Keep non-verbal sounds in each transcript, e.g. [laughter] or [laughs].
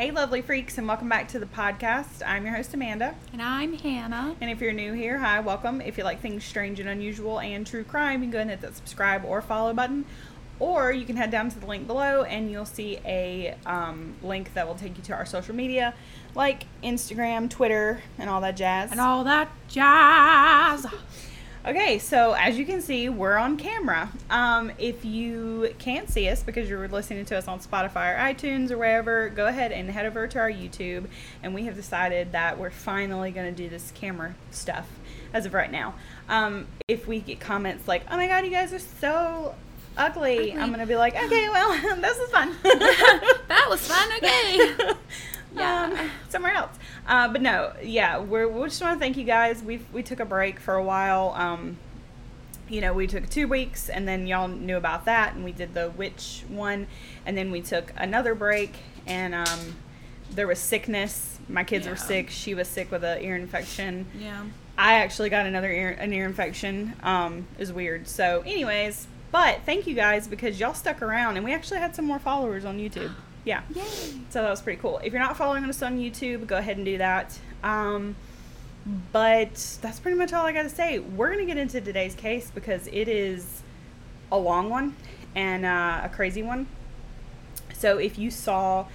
Hey, lovely freaks, and welcome back to the podcast. I'm your host, Amanda. And I'm Hannah. And if you're new here, hi, welcome. If you like things strange and unusual and true crime, you can go ahead and hit that subscribe or follow button. Or you can head down to the link below and you'll see a um, link that will take you to our social media like Instagram, Twitter, and all that jazz. And all that jazz. Okay, so as you can see, we're on camera. Um, if you can't see us because you're listening to us on Spotify or iTunes or wherever, go ahead and head over to our YouTube. And we have decided that we're finally going to do this camera stuff as of right now. Um, if we get comments like, oh my god, you guys are so ugly, Ugly. I'm going to be like, okay, well, [laughs] this is fun. [laughs] that was fun. Okay. [laughs] um, [laughs] somewhere else. Uh, but no, yeah, we're, we just want to thank you guys. We we took a break for a while. Um, you know, we took two weeks, and then y'all knew about that, and we did the witch one, and then we took another break, and um, there was sickness. My kids were sick. She was sick with an ear infection. Yeah. I actually got another ear an ear infection. Um, it was weird. So, anyways, but thank you guys because y'all stuck around, and we actually had some more followers on YouTube. [gasps] Yeah. Yay. So that was pretty cool. If you're not following us on YouTube, go ahead and do that. Um, but that's pretty much all I got to say. We're going to get into today's case because it is a long one and uh, a crazy one. So if you saw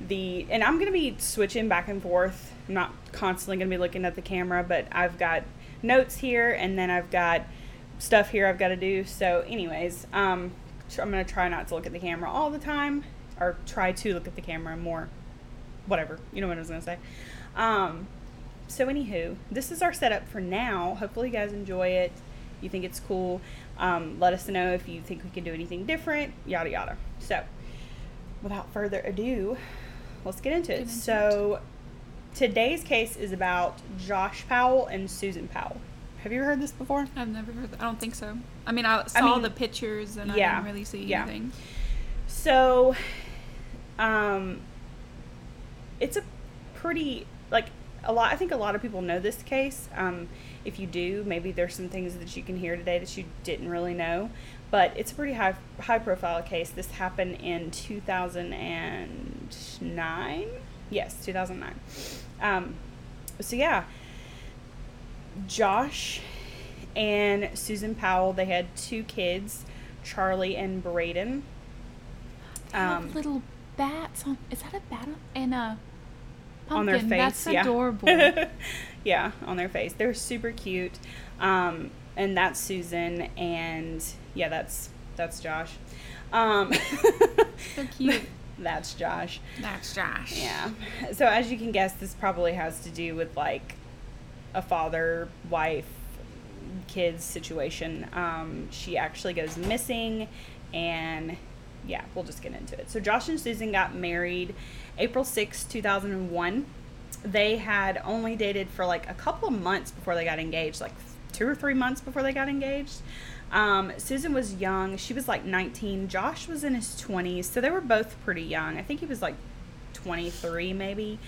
the, and I'm going to be switching back and forth. I'm not constantly going to be looking at the camera, but I've got notes here and then I've got stuff here I've got to do. So, anyways, um, I'm going to try not to look at the camera all the time or try to look at the camera more. Whatever. You know what I was going to say. Um, so, anywho, this is our setup for now. Hopefully, you guys enjoy it. You think it's cool. Um, let us know if you think we can do anything different, yada yada. So, without further ado, let's get into it. into so, today's case is about Josh Powell and Susan Powell. Have you heard this before? I've never heard that. I don't think so. I mean, I saw mean, the pictures and I didn't really see yeah. anything. So, um, it's a pretty like a lot. I think a lot of people know this case. Um, if you do, maybe there's some things that you can hear today that you didn't really know. But it's a pretty high high profile case. This happened in 2009. Yes, 2009. Um, so yeah, Josh and Susan Powell. They had two kids, Charlie and Braden. Um, little bats on. Is that a bat on, and a pumpkin? on their face. That's yeah. adorable. [laughs] yeah, on their face. They're super cute. Um, and that's Susan, and yeah, that's that's Josh. Um, [laughs] so cute. [laughs] that's Josh. That's Josh. Yeah. So as you can guess, this probably has to do with like a father, wife, kids situation. Um, she actually goes missing, and yeah, we'll just get into it. So Josh and Susan got married April 6, 2001. They had only dated for like a couple of months before they got engaged, like two or three months before they got engaged. Um, Susan was young. She was like 19. Josh was in his 20s. So they were both pretty young. I think he was like 23 maybe.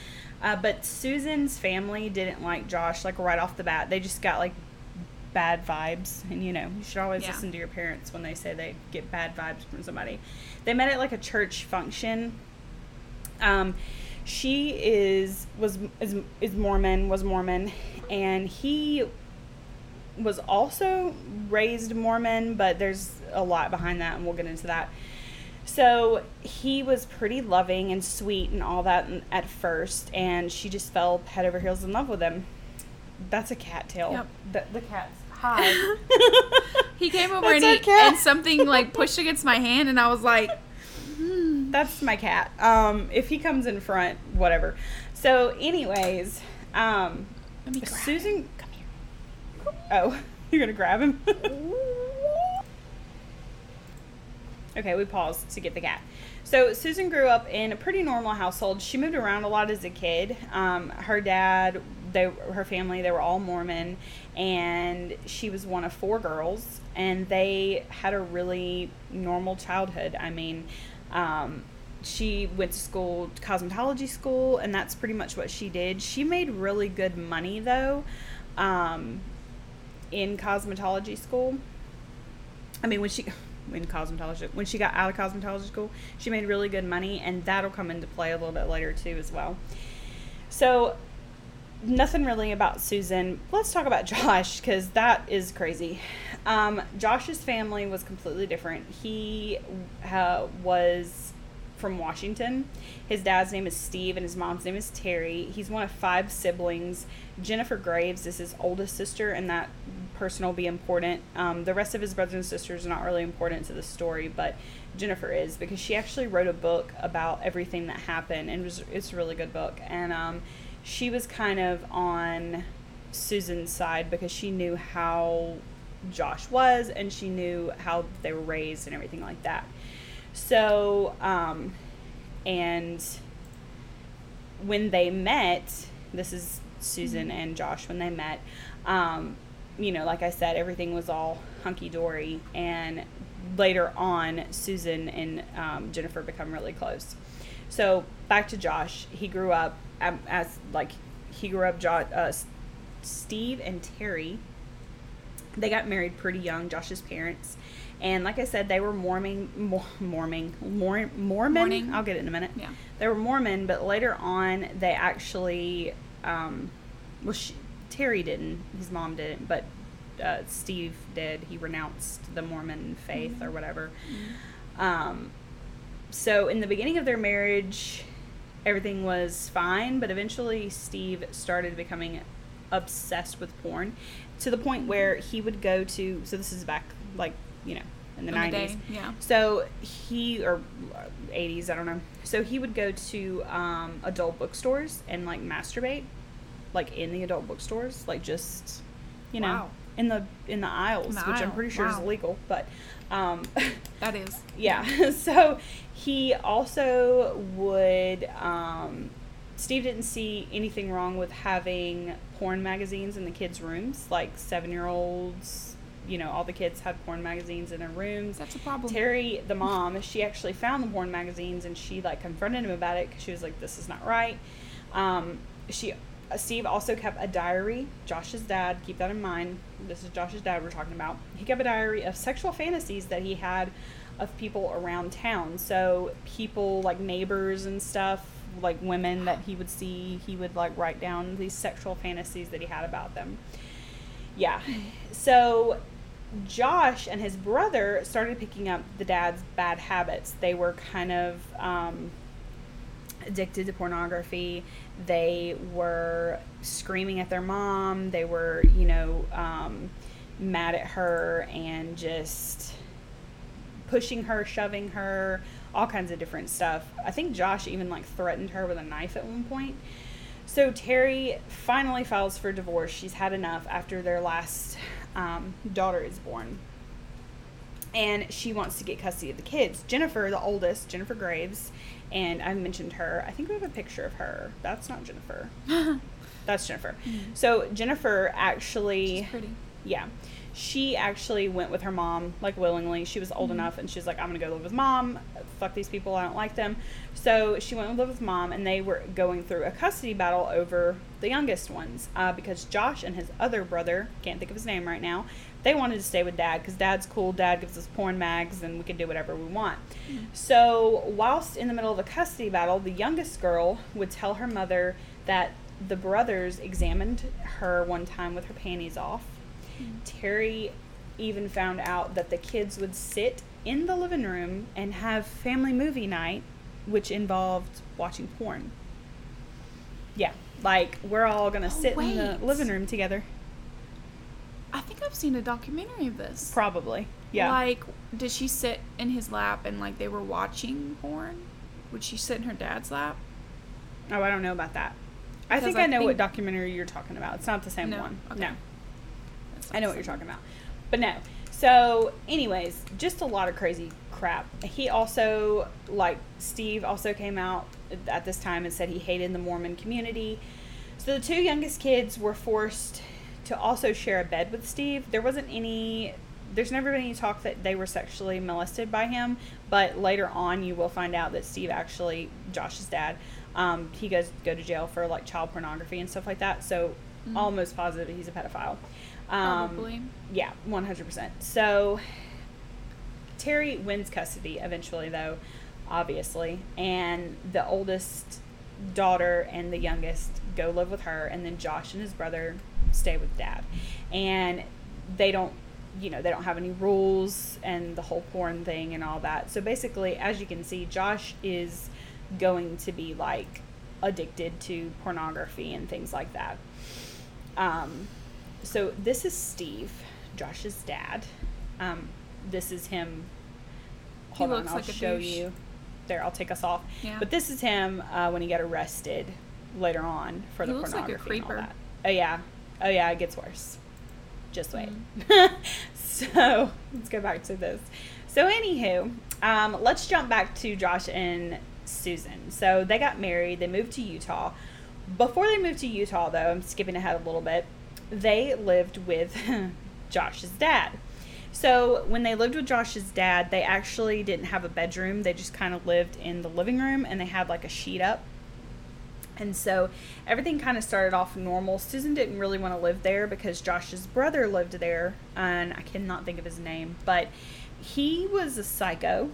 Uh, but Susan's family didn't like Josh like right off the bat. They just got like bad vibes. And you know, you should always Yeah. listen to your parents when they say they get bad vibes from somebody. They met at like a church function. Um, she is was is, is Mormon was Mormon, and he was also raised Mormon, but there's a lot behind that, and we'll get into that. So he was pretty loving and sweet and all that at first, and she just fell head over heels in love with him. That's a cat tail. Yep. The, the cat's hi. [laughs] He came over and he and something like pushed against my hand, and I was like, That's my cat. Um, if he comes in front, whatever. So, anyways, um, "Let me grab Susan, come here. Oh, [laughs] you're gonna grab him. [laughs] okay, we paused to get the cat. So Susan grew up in a pretty normal household. She moved around a lot as a kid. Um, her dad, they, her family, they were all Mormon, and she was one of four girls. And they had a really normal childhood. I mean, um, she went to school, cosmetology school, and that's pretty much what she did. She made really good money though, um, in cosmetology school. I mean, when she [laughs] in cosmetology when she got out of cosmetology school, she made really good money, and that'll come into play a little bit later too as well. So nothing really about Susan. Let's talk about [laughs] Josh because that is crazy. Um, Josh's family was completely different. He uh, was from Washington. His dad's name is Steve and his mom's name is Terry. He's one of five siblings. Jennifer Graves is his oldest sister, and that person will be important. Um, the rest of his brothers and sisters are not really important to the story, but Jennifer is because she actually wrote a book about everything that happened, and it was, it's a really good book. And um, she was kind of on Susan's side because she knew how Josh was and she knew how they were raised and everything like that. So, um, and when they met, this is Susan and Josh when they met, um, you know, like I said, everything was all hunky dory. And later on, Susan and um, Jennifer become really close. So back to Josh, he grew up as like he grew up. Jo- uh, Steve and Terry, they got married pretty young. Josh's parents, and like I said, they were Mormon, Mor- Mormon, Mor- Mormon. Morning. I'll get it in a minute. Yeah. They were Mormon, but later on, they actually, um, well, she, Terry didn't. His mom didn't, but uh, Steve did. He renounced the Mormon faith or whatever. Um, so in the beginning of their marriage, everything was fine, but eventually Steve started becoming obsessed with porn to the point where he would go to. So this is back, like you know, in the In nineties. yeah. So he or eighties, I don't know. So he would go to um, adult bookstores and like masturbate, like in the adult bookstores, like just you know Wow. In the in the aisles, the which I'm pretty sure is wow. illegal, but. Um, [laughs] That is. yeah [laughs] so he also would um, steve didn't see anything wrong with having porn magazines in the kids rooms like seven year olds you know all the kids had porn magazines in their rooms That's a problem. terry the [laughs] mom she actually found the porn magazines and she like confronted him about it because she was like this is not right um, she Steve also kept a diary. Josh's dad, keep that in mind. This is Josh's dad we're talking about. He kept a diary of sexual fantasies that he had of people around town. So people like neighbors and stuff, like women that he would see, he would like write down these sexual fantasies that he had about them. Yeah. So Josh and his brother started picking up the dad's bad habits. They were kind of um, addicted to pornography. They were screaming at their mom. They were, you know, um, mad at her and just pushing her, shoving her, all kinds of different stuff. I think Josh even like threatened her with a knife at one point. So Terry finally files for divorce. She's had enough after their last um, daughter is born. And she wants to get custody of the kids. Jennifer, the oldest, Jennifer Graves, and I mentioned her. I think we have a picture of her. That's not Jennifer. [laughs] That's Jennifer. Hmm. So Jennifer actually yeah. She actually went with her mom, like willingly. She was old enough and she's like, I'm gonna go live with mom. Fuck these people, I don't like them. So she went to live with mom and they were going through a custody battle over the youngest ones. Uh, because Josh and his other brother, can't think of his name right now, they wanted to stay with dad because dad's cool. Dad gives us porn mags and we can do whatever we want. So, whilst in the middle of a custody battle, the youngest girl would tell her mother that the brothers examined her one time with her panties off. Terry even found out that the kids would sit in the living room and have family movie night, which involved watching porn. Yeah, like we're all gonna Oh, sit in the living room together. I think I've seen a documentary of this. Probably. Yeah. Like, did she sit in his lap and like they were watching porn? Would she sit in her dad's lap? oh, I don't know about that. I think I I know what documentary you're talking about. It's not the same No? one. Okay. No. I know what you're talking about. But no. So, anyways, just a lot of crazy crap. He also, like, Steve also came out at this time and said he hated the Mormon community. So, the two youngest kids were forced to also share a bed with Steve. There wasn't any, there's never been any talk that they were sexually molested by him, but later on, you will find out that Steve actually, Josh's dad, um, he goes go to jail for like child pornography and stuff like that. So, Mhm. almost positive he's a pedophile. Um, Probably. yeah, one hundred percent. So Terry wins custody eventually, though, obviously, and the oldest daughter and the youngest go live with her, and then Josh and his brother stay with dad, and they don't. You know, they don't have any rules and the whole porn thing and all that. So basically, as you can see, Josh is going to be like addicted to pornography and things like that. Um, so this is Steve, Josh's dad. Um, this is him. He Hold on, looks I'll like show you. There, I'll take us off. Yeah. But this is him uh, when he got arrested later on for He the looks like a pornography and all that. Oh yeah, oh yeah, it gets worse. Just wait. Mm-hmm. [laughs] so let's go back to this. So anywho, um, let's jump back to Josh and Susan. So they got married. They moved to Utah. Before they moved to Utah, though, I'm skipping ahead a little bit. They lived with [laughs] Josh's dad. So when they lived with Josh's dad, they actually didn't have a bedroom. They just kind of lived in the living room, and they had like a sheet up. And so everything kind of started off normal. Susan didn't really want to live there because Josh's brother lived there, and I cannot think of his name, but he was a psycho,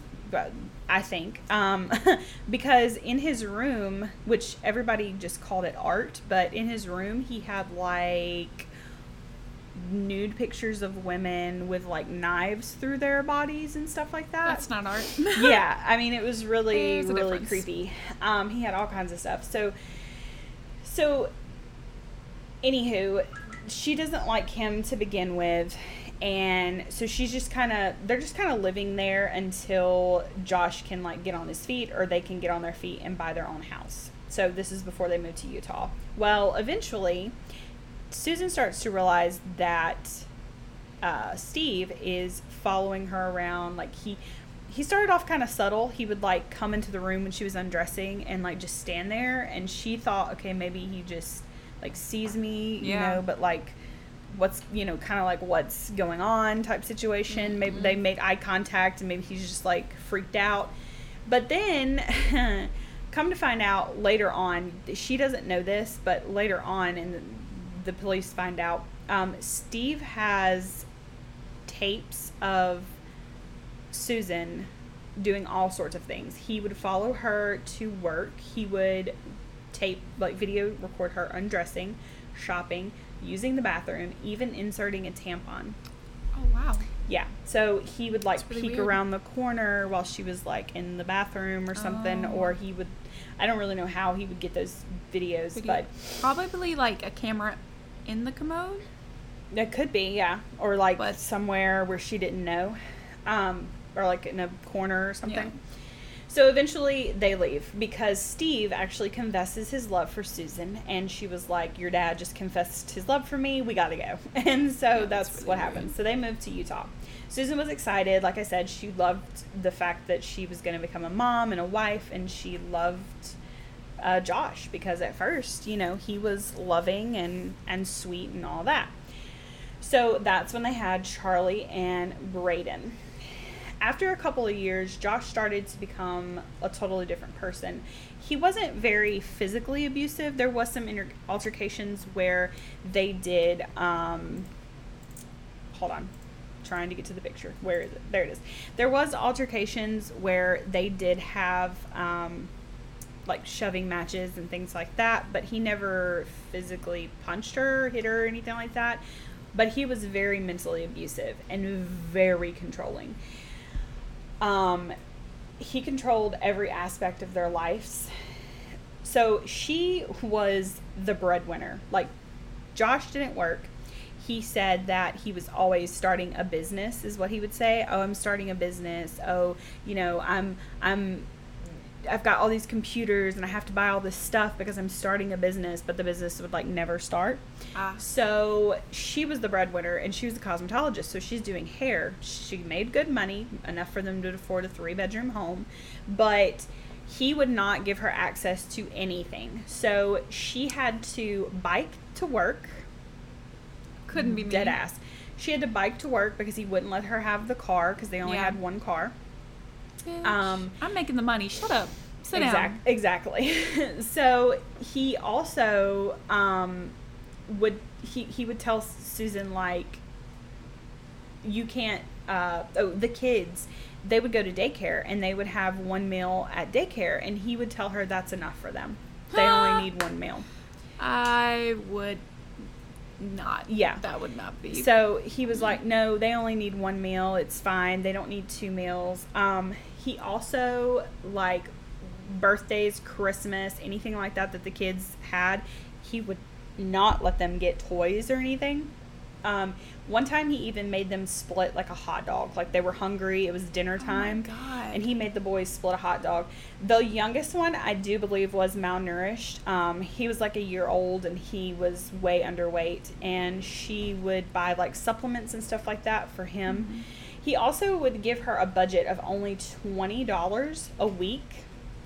I think, um, [laughs] because in his room, which everybody just called it art, but in his room he had like nude pictures of women with like knives through their bodies and stuff like that That's not art. [laughs] yeah, I mean, it was really, really difference. creepy. Um, he had all kinds of stuff. So, so, anywho, she doesn't like him to begin with, and so she's just kind of, they're just kind of living there until Josh can like get on his feet, or they can get on their feet and buy their own house. So this is before they move to Utah. Well, eventually, Susan starts to realize that uh, Steve is following her around. Like he he started off kind of subtle. He would like come into the room when she was undressing and like just stand there. And she thought, okay, maybe he just like sees me, you Yeah. know, but like what's you know kind of like what's going on type situation. Maybe they make eye contact and maybe he's just like freaked out. But then. [laughs] Come to find out later on, she doesn't know this, but later on, and the, police find out, um, Steve has tapes of Susan doing all sorts of things. He would follow her to work. He would tape, like video record her undressing, shopping, using the bathroom, even inserting a tampon. oh wow. Yeah. So he would like peek weird. around the corner while she was like in the bathroom or something, Oh. or he would. I don't really know how he would get those videos, Video- but Probably like a camera in the commode. It could be, yeah, or like But- somewhere where she didn't know, um, or like in a corner or something. Yeah. So eventually they leave because Steve actually confesses his love for Susan, and she was like, "Your dad just confessed his love for me. We got to go." [laughs] And so Yeah, that's, that's what happened. So they moved to Utah. Susan was excited. Like I said, she loved the fact that she was going to become a mom and a wife, and she loved uh, Josh because at first, you know, he was loving and and sweet and all that. So that's when they had Charlie and Braden. After a couple of years, Josh started to become a totally different person. He wasn't very physically abusive. There was some inter- altercations where they did. Um, hold on, trying to get to the picture. Where is it? There it is. There was altercations where they did have. Um, like shoving matches and things like that, but he never physically punched her, hit her, or anything like that. But he was very mentally abusive and very controlling. Um, he controlled every aspect of their lives. So she was the breadwinner. Like, Josh didn't work. He said that he was always starting a business, is what he would say. Oh, I'm starting a business. Oh, you know, I'm, I'm, I've got all these computers and I have to buy all this stuff because I'm starting a business, but the business would like never start. Ah. So she was the breadwinner and she was a cosmetologist. So she's doing hair. She made good money, enough for them to afford a three bedroom home, but he would not give her access to anything. So she had to bike to work. Couldn't be me. Dead ass. She had to bike to work because he wouldn't let her have the car because they only Yeah. had one car. Bitch. Um, I'm making the money. Shut up. Sit Exact- down. Exactly. [laughs] so he also um, would he he would tell Susan like you can't uh, oh the kids they would go to daycare and they would have one meal at daycare, and he would tell her that's enough for them. They only need one meal. I would not. Yeah. That would not be. So he was like, no, they only need one meal. It's fine. They don't need two meals. Um, he also, like, birthdays, Christmas, anything like that that the kids had, he would not let them get toys or anything. Um, one time he even made them split like a hot dog. Like they were hungry. It was dinner Oh my time. God. And he made the boys split a hot dog. The youngest one, I do believe, was malnourished. Um, he was like a year old and he was way underweight. And she would buy like supplements and stuff like that for him. Mm-hmm. He also would give her a budget of only $20 a week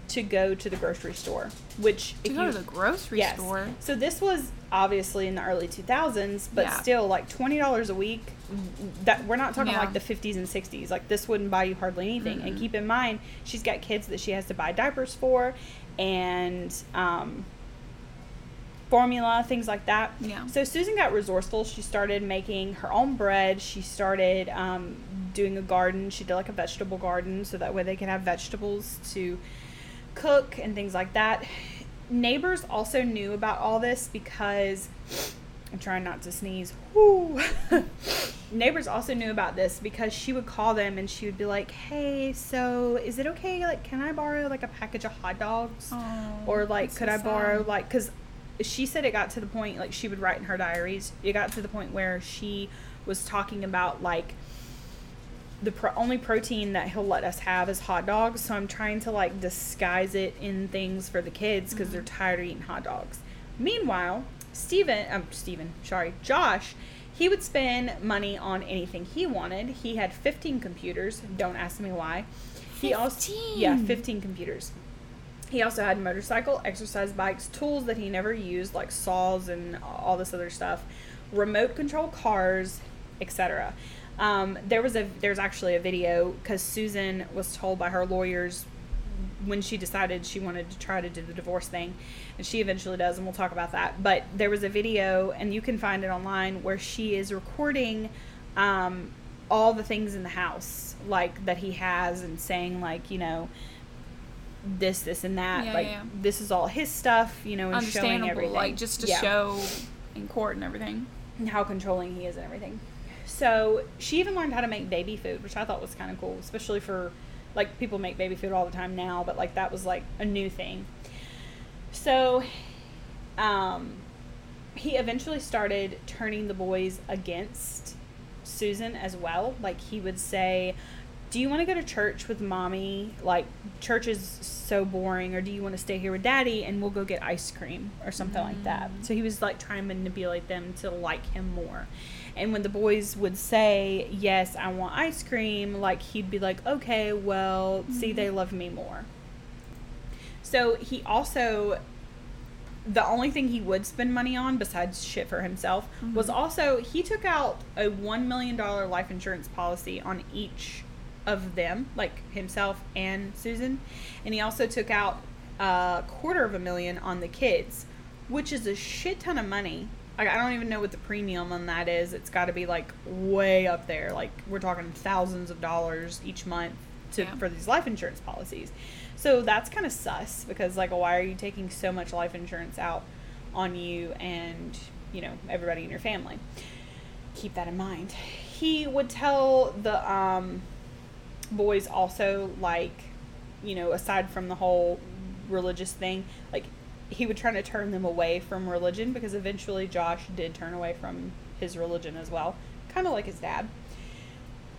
to go to the grocery store, which to if go you to the grocery Yes. store. So this was obviously in the early 2000s, but Yeah. still like $20 a week. That we're not talking Yeah. like the 50s and 60s. Like this wouldn't buy you hardly anything. And Mm-mm. keep in mind, she's got kids that she has to buy diapers for and um, formula, things like that. Yeah. So Susan got resourceful. She started making her own bread. She started um, doing a garden. She did like a vegetable garden so that way they could have vegetables to cook and things like that. Neighbors also knew about all this because I'm trying not to sneeze. Whoo. [laughs] Neighbors also knew about this because she would call them and she would be like, "Hey, so is it okay? Like, can I borrow like a package of hot dogs?" Oh, or like could so i borrow sad. like because she said it got to the point like she would write in her diaries it got to the point where she was talking about like the pro- only protein that he'll let us have is hot dogs so i'm trying to like disguise it in things for the kids because they're tired of eating hot dogs. Meanwhile steven um steven sorry josh he would spend money on anything he wanted. He had 15 computers don't ask me why. He also yeah 15. 15 computers he also had motorcycle, exercise bikes, tools that he never used, like saws and all this other stuff, remote control cars, etc. Um, there was a there's actually a video because Susan was told by her lawyers when she decided she wanted to try to do the divorce thing, and she eventually does, and we'll talk about that. But there was a video, and you can find it online, where she is recording um, all the things in the house, like that he has, and saying like you know this, this, and that. Yeah, like yeah. this is all his stuff, you know, and showing everything. like just to Yeah. show in court and everything. And how controlling he is and everything. So she even learned how to make baby food, which I thought was kind of cool, especially for like people make baby food all the time now, but like that was like a new thing. So um he eventually started turning the boys against Susan as well. Like he would say, "Do you want to go to church with mommy? Like church is so boring, or do you want to stay here with daddy and we'll go get ice cream or something like that?" Mm. So he was like trying to manipulate them to like him more. And when the boys would say, "Yes, I want ice cream," like he'd be like, "Okay, well, see, they mm-hmm. love me more." So he also the only thing he would spend money on besides shit for himself was mm-hmm. also he took out a one million dollar life insurance policy on each of them, like himself and Susan, and he also took out a quarter of a million on the kids, which is a shit ton of money. Like, I don't even know what the premium on that is. It's got to be like way up there. Like we're talking thousands of dollars each month to Yeah. for these life insurance policies. So that's kind of sus because like why are you taking so much life insurance out on you and you know everybody in your family? Keep that in mind. He would tell the um, boys also like you know aside from the whole religious thing like he would try to turn them away from religion because eventually Josh did turn away from his religion as well, kind of like his dad.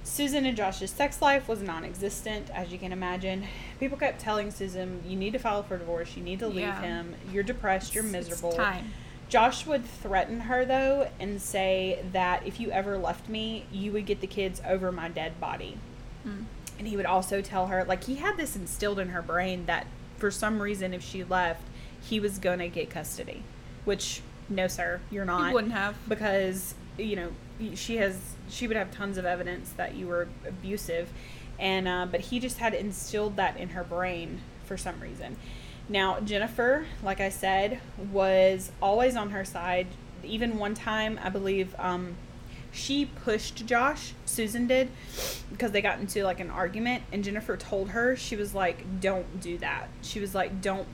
Susan and Josh's sex life was non existent, as you can imagine. People kept telling Susan, You need to file for divorce. You need to leave Yeah. him. You're depressed. You're miserable. Josh would threaten her, though, and say that if you ever left me, you would get the kids over my dead body. Mm. And he would also tell her, like, he had this instilled in her brain that for some reason, if she left, he was to get custody. Which, no, sir, you're not He wouldn't have. because you know she has she would have tons of evidence that you were abusive and uh, but he just had instilled that in her brain for some reason now jennifer like i said was always on her side even one time i believe um, she pushed Josh, Susan did, because they got into like an argument and Jennifer told her she was like don't do that. She was like don't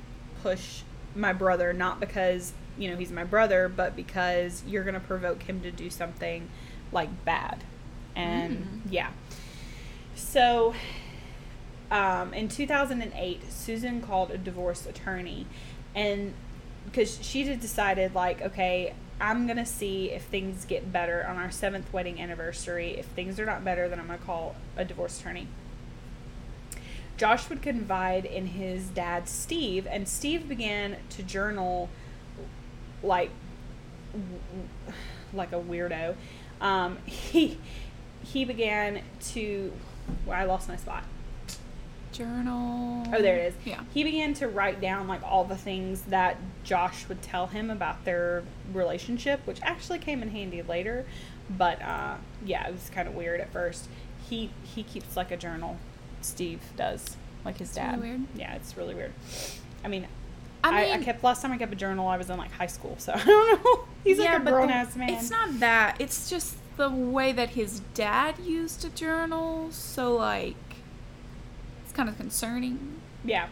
push my brother not because, you know, he's my brother, but because you're going to provoke him to do something like bad. And Mm. yeah. So um, in 2008, Susan called a divorce attorney, and because she had decided, like, okay, I'm gonna see if things get better on our seventh wedding anniversary. If things are not better, then I'm gonna call a divorce attorney. Josh would confide in his dad, Steve, and Steve began to journal like like a weirdo. Um, [laughs] he he began to. Well, I lost my spot. Journal. Oh, there it is. Yeah. He began to write down like all the things that Josh would tell him about their relationship, which actually came in handy later. But uh, yeah, it was kind of weird at first. He he keeps like a journal. Steve does, like his It's really dad. weird. Yeah, it's really weird. I mean, I I, mean, I, kept last time I kept a journal. I was in like high school, so [laughs] I don't know. He's like a grown ass man. It's not that. It's just the way that his dad used a journal. So like, kind of concerning. Yeah.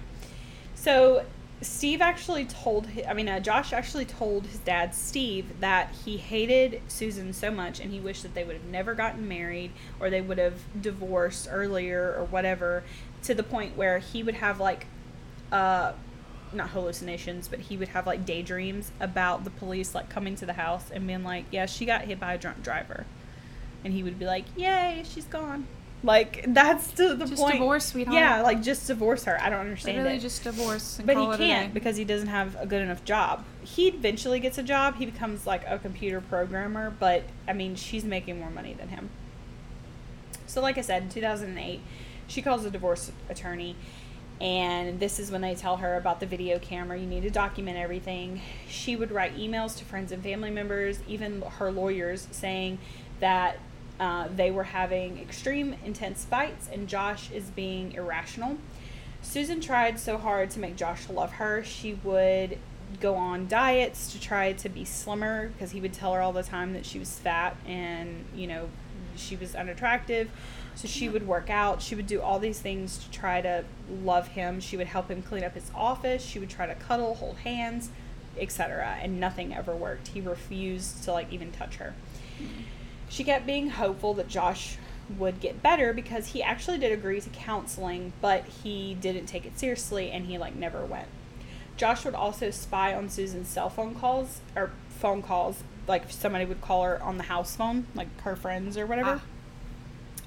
So Steve actually told, I mean, uh, Josh actually told his dad, Steve, that he hated Susan so much and he wished that they would have never gotten married or they would have divorced earlier or whatever, to the point where he would have like, uh, not hallucinations, but he would have like daydreams about the police like coming to the house and being like, yeah, she got hit by a drunk driver. And he would be like, yay, she's gone. Like, that's to the Just point. divorce, sweetheart. Yeah, like just divorce her. I don't understand Literally it. just divorce. And but he it can't because he doesn't have a good enough job. He eventually gets a job. He becomes like a computer programmer, but I mean, she's making more money than him. So, like I said, in 2008, she calls a divorce attorney, and this is when they tell her about the video camera. You need to document everything. She would write emails to friends and family members, even her lawyers, saying that uh, they were having extreme, intense fights, and Josh is being irrational. Susan tried so hard to make Josh love her. She would go on diets to try to be slimmer because he would tell her all the time that she was fat and, you know, she was unattractive. So she would work out. She would do all these things to try to love him. She would help him clean up his office. She would try to cuddle, hold hands, etc. And nothing ever worked. He refused to like even touch her. She kept being hopeful that Josh would get better because he actually did agree to counseling, but he didn't take it seriously and he like never went. Josh would also spy on Susan's cell phone calls or phone calls, like if somebody would call her on the house phone, like her friends or whatever. Ah.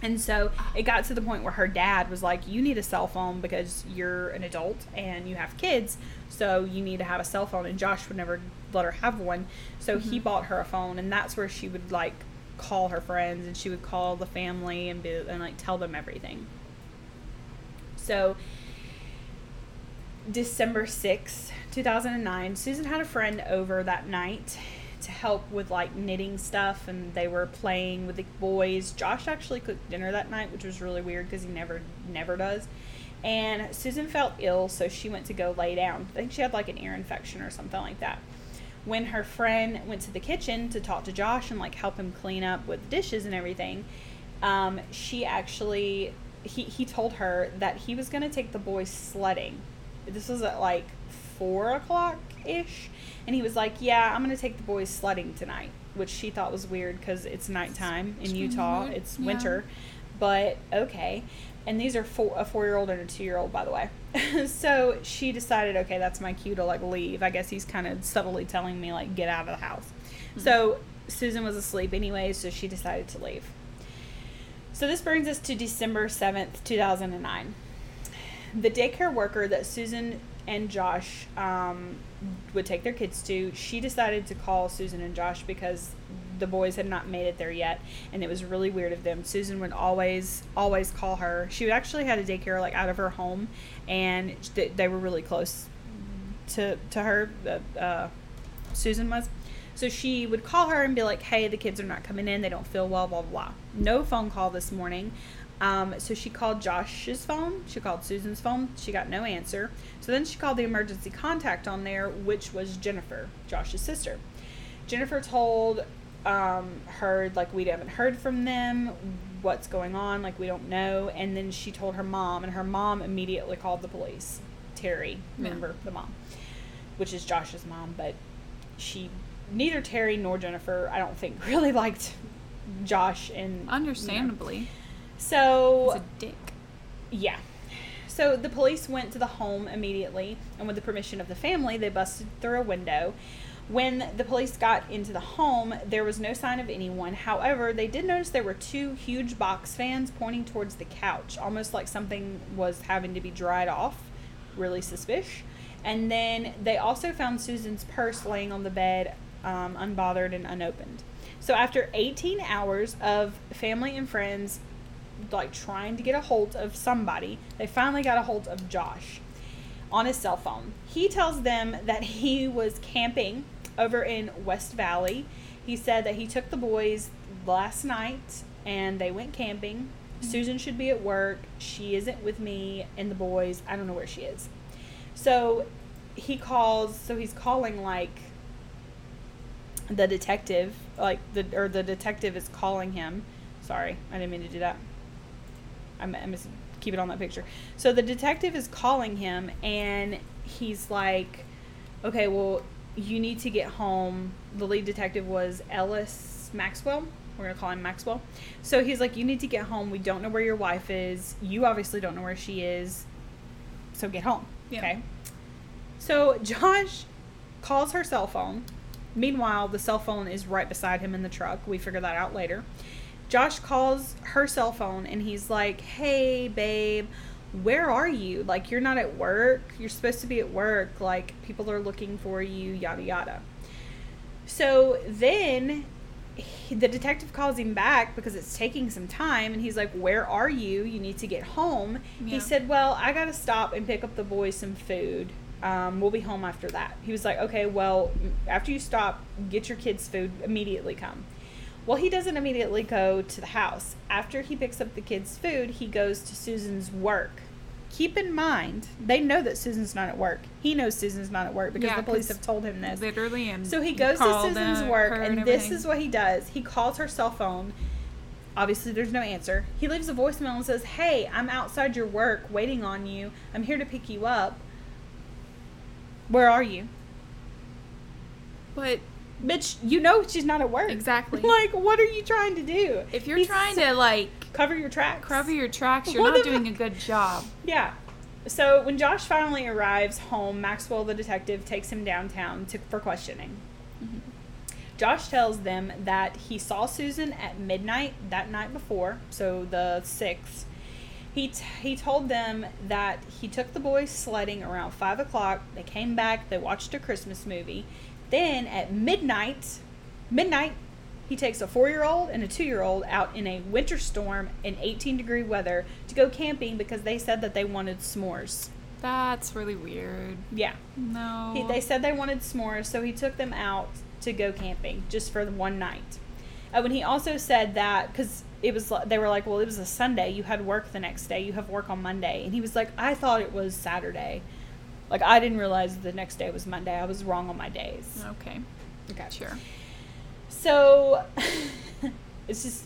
And so it got to the point where her dad was like, You need a cell phone because you're an adult and you have kids, so you need to have a cell phone. And Josh would never let her have one. So he bought her a phone, and that's where she would like call her friends and she would call the family and be and like tell them everything. So December 6th, 2009, Susan had a friend over that night to help with like knitting stuff and they were playing with the boys. Josh actually cooked dinner that night, which was really weird because he never never does. And Susan felt ill, so she went to go lay down. I think she had like an ear infection or something like that. When her friend went to the kitchen to talk to Josh and like help him clean up with dishes and everything, um, she actually he, he told her that he was going to take the boys sledding. This was at like four o'clock ish, and he was like, "Yeah, I'm going to take the boys sledding tonight," which she thought was weird because it's nighttime in Utah. It's yeah. winter, but okay. And these are four, a four year old and a two year old, by the way. [laughs] so she decided, okay, that's my cue to like leave. I guess he's kind of subtly telling me like get out of the house. So Susan was asleep anyway, so she decided to leave. So this brings us to December 7th, 2009. The daycare worker that Susan and Josh um, would take their kids to, she decided to call Susan and Josh because the boys had not made it there yet, and it was really weird of them. Susan would always, always call her. She actually had a daycare like out of her home, and th- they were really close to to her. Uh, uh, Susan was. So she would call her and be like, "Hey, the kids are not coming in. They don't feel well. Blah blah blah." No phone call this morning. Um, so she called Josh's phone. She called Susan's phone. She got no answer. So then she called the emergency contact on there, which was Jennifer, Josh's sister. Jennifer told um, heard like we haven't heard from them. What's going on? Like we don't know. And then she told her mom, and her mom immediately called the police. Terry, Yeah. remember the mom, which is Josh's mom, but she neither Terry nor Jennifer, I don't think, [laughs] really liked Josh and you know. Understandably. So He's a dick. yeah. So the police went to the home immediately, and with the permission of the family, they busted through a window. When the police got into the home, there was no sign of anyone. However, they did notice there were two huge box fans pointing towards the couch, almost like something was having to be dried off. Really suspicious. And then they also found Susan's purse laying on the bed, um, unbothered and unopened. So after 18 hours of family and friends like trying to get a hold of somebody, they finally got a hold of Josh on his cell phone. He tells them that he was camping over in West Valley. He said that he took the boys last night and they went camping. Mm-hmm. Susan should be at work. She isn't with me and the boys. I don't know where she is. So he calls, so he's calling like the detective, like the or the detective is calling him. Sorry, I didn't mean to do that. I'm, I'm just keep it on that picture. So the detective is calling him, and he's like, "Okay, well, you need to get home." The lead detective was Ellis Maxwell. We're gonna call him Maxwell. So he's like, "You need to get home. We don't know where your wife is. You obviously don't know where she is. So get home." Yeah. Okay. So Josh calls her cell phone. Meanwhile, the cell phone is right beside him in the truck. We figure that out later. Josh calls her cell phone and he's like, Hey, babe, where are you? Like, you're not at work. You're supposed to be at work. Like, people are looking for you, yada, yada. So then he, the detective calls him back because it's taking some time and he's like, Where are you? You need to get home. Yeah. He said, Well, I got to stop and pick up the boys some food. Um, we'll be home after that. He was like, Okay, well, after you stop, get your kids' food, immediately come. Well, he doesn't immediately go to the house. After he picks up the kids' food, he goes to Susan's work. Keep in mind, they know that Susan's not at work. He knows Susan's not at work because Yeah, the police have told him this. Literally, and So he goes to Susan's work, her and this is what he does. He calls her cell phone. Obviously, there's no answer. He leaves a voicemail and says, Hey, I'm outside your work waiting on you. I'm here to pick you up. Where are you? But Bitch, you know she's not at work. Exactly. [laughs] like, what are you trying to do? if you're He's trying to like cover your tracks. cover your tracks, you're What not doing a good job. Yeah. So when Josh finally arrives home, Maxwell the detective takes him downtown to, for questioning. Mm-hmm. Josh tells them that he saw Susan at midnight that night before, so the 6th. He, t- he told them that he took the boys sledding around 5 o'clock. They came back, they watched a Christmas movie. Then at midnight, midnight, he takes a four year old and a two year old out in a winter storm in 18 degree weather to go camping because they said that they wanted s'mores. That's really weird. Yeah. No. He, they said they wanted s'mores, so he took them out to go camping just for the one night. Uh, when he also said that, because it was, they were like, well, it was a Sunday. You had work the next day. You have work on Monday. And he was like, I thought it was Saturday. Like, I didn't realize the next day was Monday. I was wrong on my days. okay. Okay. Sure. So [laughs] it's just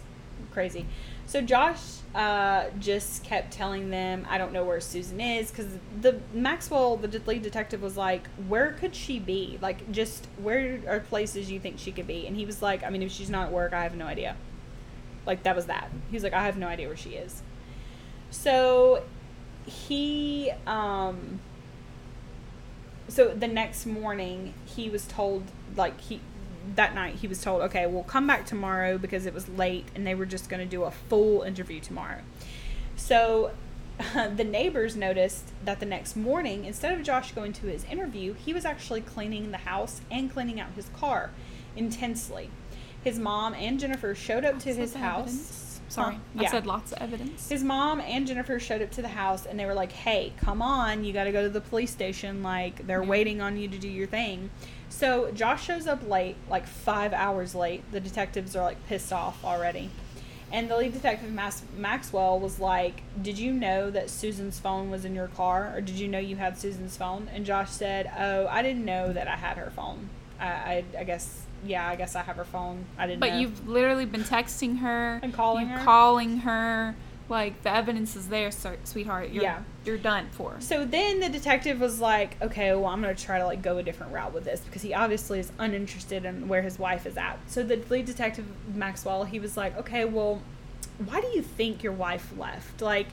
crazy. So Josh uh, just kept telling them, "I don't know where Susan is," because the Maxwell, the lead detective, was like, "Where could she be? Like, just where are places you think she could be?" And he was like, "I mean, if she's not at work, I have no idea." Like that was that. He was like, "I have no idea where she is." So he um so the next morning he was told like he that night he was told okay we'll come back tomorrow because it was late and they were just going to do a full interview tomorrow so [laughs] the neighbors noticed that the next morning instead of josh going to his interview he was actually cleaning the house and cleaning out his car intensely his mom and jennifer showed up to his house. Sorry, Huh? I said lots of evidence. his mom and Jennifer showed up to the house and they were like, "Hey, come on, you got to go to the police station. Like they're Yeah. waiting on you to do your thing." So Josh shows up late, like five hours late. The detectives are like pissed off already, and the lead detective Mas- Maxwell was like, "Did you know that Susan's phone was in your car, or did you know you had Susan's phone?" And Josh said, "Oh, I didn't know that I had her phone." I, I, I guess yeah, I guess I have her phone. I didn't. But know. you've literally been texting her And calling her? calling her. Like the evidence is there, sir, sweetheart. You're, Yeah. you're done for. So then the detective was like, okay, well, I'm going to try to like go a different route with this because he obviously is uninterested in where his wife is at. So the lead detective, Maxwell, he was like, okay, well, why do you think your wife left? Like,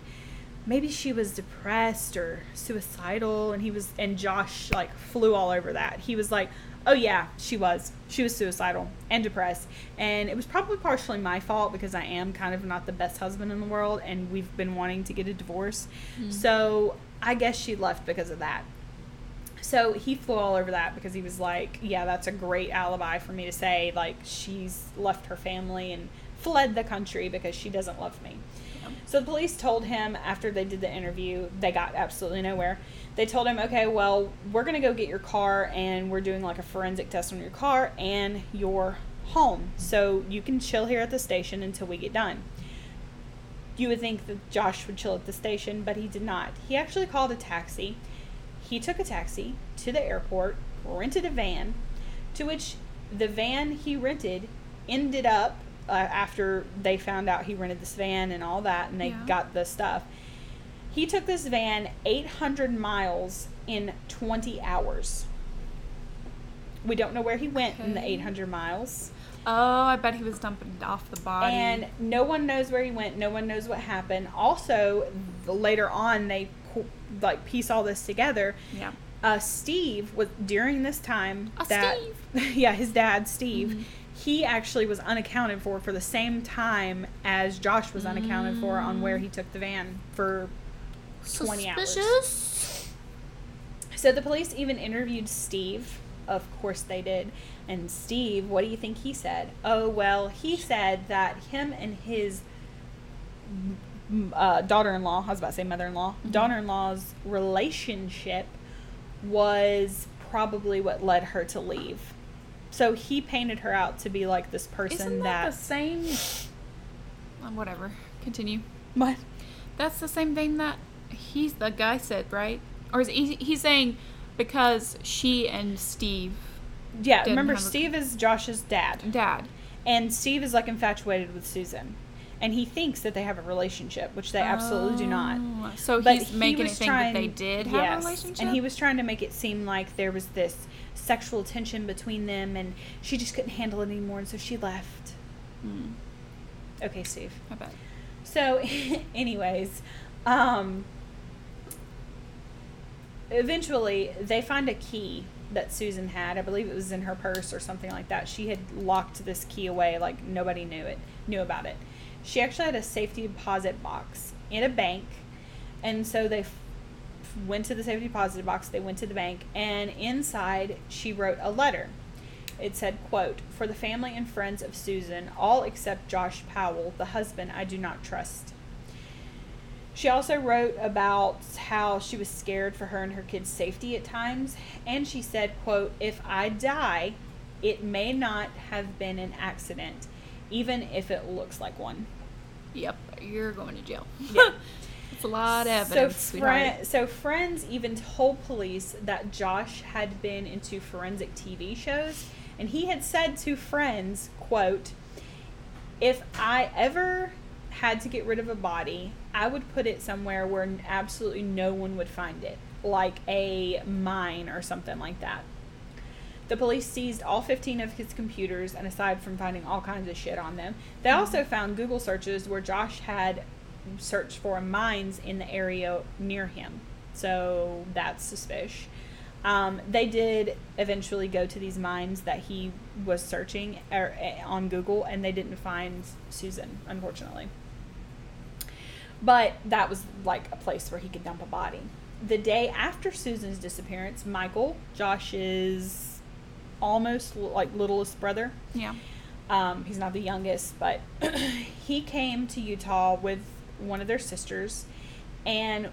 maybe she was depressed or suicidal. And he was, and Josh like flew all over that. He was like, oh yeah, she was. She was suicidal and depressed. And it was probably partially my fault because I am kind of not the best husband in the world and we've been wanting to get a divorce. Mm-hmm. So I guess she left because of that. So he flew all over that because he was like, yeah, that's a great alibi for me to say, like, she's left her family and fled the country because she doesn't love me. So the police told him after they did the interview, they got absolutely nowhere. They told him, okay, well, we're going to go get your car and we're doing like a forensic test on your car and your home. So you can chill here at the station until we get done. You would think that Josh would chill at the station, but he did not. He actually called a taxi. He took a taxi to the airport, rented a van, to which the van he rented ended up uh, after they found out he rented this van and all that, and they Yeah. got the stuff. He took this van 800 miles in 20 hours. We don't know where he went in the 800 miles. Oh, I bet he was dumping off the body. And no one knows where he went. No one knows what happened. Also, later on, they like piece all this together. yeah. Uh, Steve was during this time Uh, that [laughs] yeah, his dad Steve. Mhm. He actually was unaccounted for for the same time as Josh was unaccounted for on where he took the van for 20 hours. So the police even interviewed Steve. Of course they did. And Steve, what do you think he said? Oh, well, he said that him and his uh, daughter in law, I was about to say mother in law, Mhm. daughter in law's relationship was probably what led her to leave. So he painted her out to be like this person Isn't that, that. the same? Uh, whatever. Continue. What? That's the same thing that he's the guy said, right? Or is he, he's saying because she and Steve, Yeah, remember, have a- Steve is Josh's dad. dad, And Steve is like infatuated with Susan. And he thinks that they have a relationship, which they absolutely do not. Oh, So But he's he making it was think that they did have yes, a relationship. And he was trying to make it seem like there was this sexual tension between them and she just couldn't handle it anymore and so she left. Hmm, Okay, Steve. I bet. So [laughs] anyways, um eventually they find a key that Susan had. I believe it was in her purse or something like that. She had locked this key away like nobody knew it, knew about it. She actually had a safety deposit box in a bank. And so they f- went to the safety deposit box, they went to the bank, and inside she wrote a letter. It said, quote, For the family and friends of Susan, all except Josh Powell, the husband I do not trust. She also wrote about how she was scared for her and her kids' safety at times, and she said, quote, If I die, it may not have been an accident, even if it looks like one. Yep, you're going to jail. Yeah. [laughs] It's a lot of evidence, so, so friends even told police that Josh had been into forensic TV shows, and he had said to friends, "quote If I ever had to get rid of a body, I would put it somewhere where absolutely no one would find it, like a mine or something like that." The police seized all 15 of his computers, and aside from finding all kinds of shit on them, they also found Google searches where Josh had searched for mines in the area near him. So that's suspicious. Um, they did eventually go to these mines that he was searching er, eh, on Google, and they didn't find Susan, unfortunately. But that was like a place where he could dump a body. The day after Susan's disappearance, Michael, Josh's almost like littlest brother, yeah. um, he's not the youngest, but [clears throat] he came to Utah with one of their sisters, and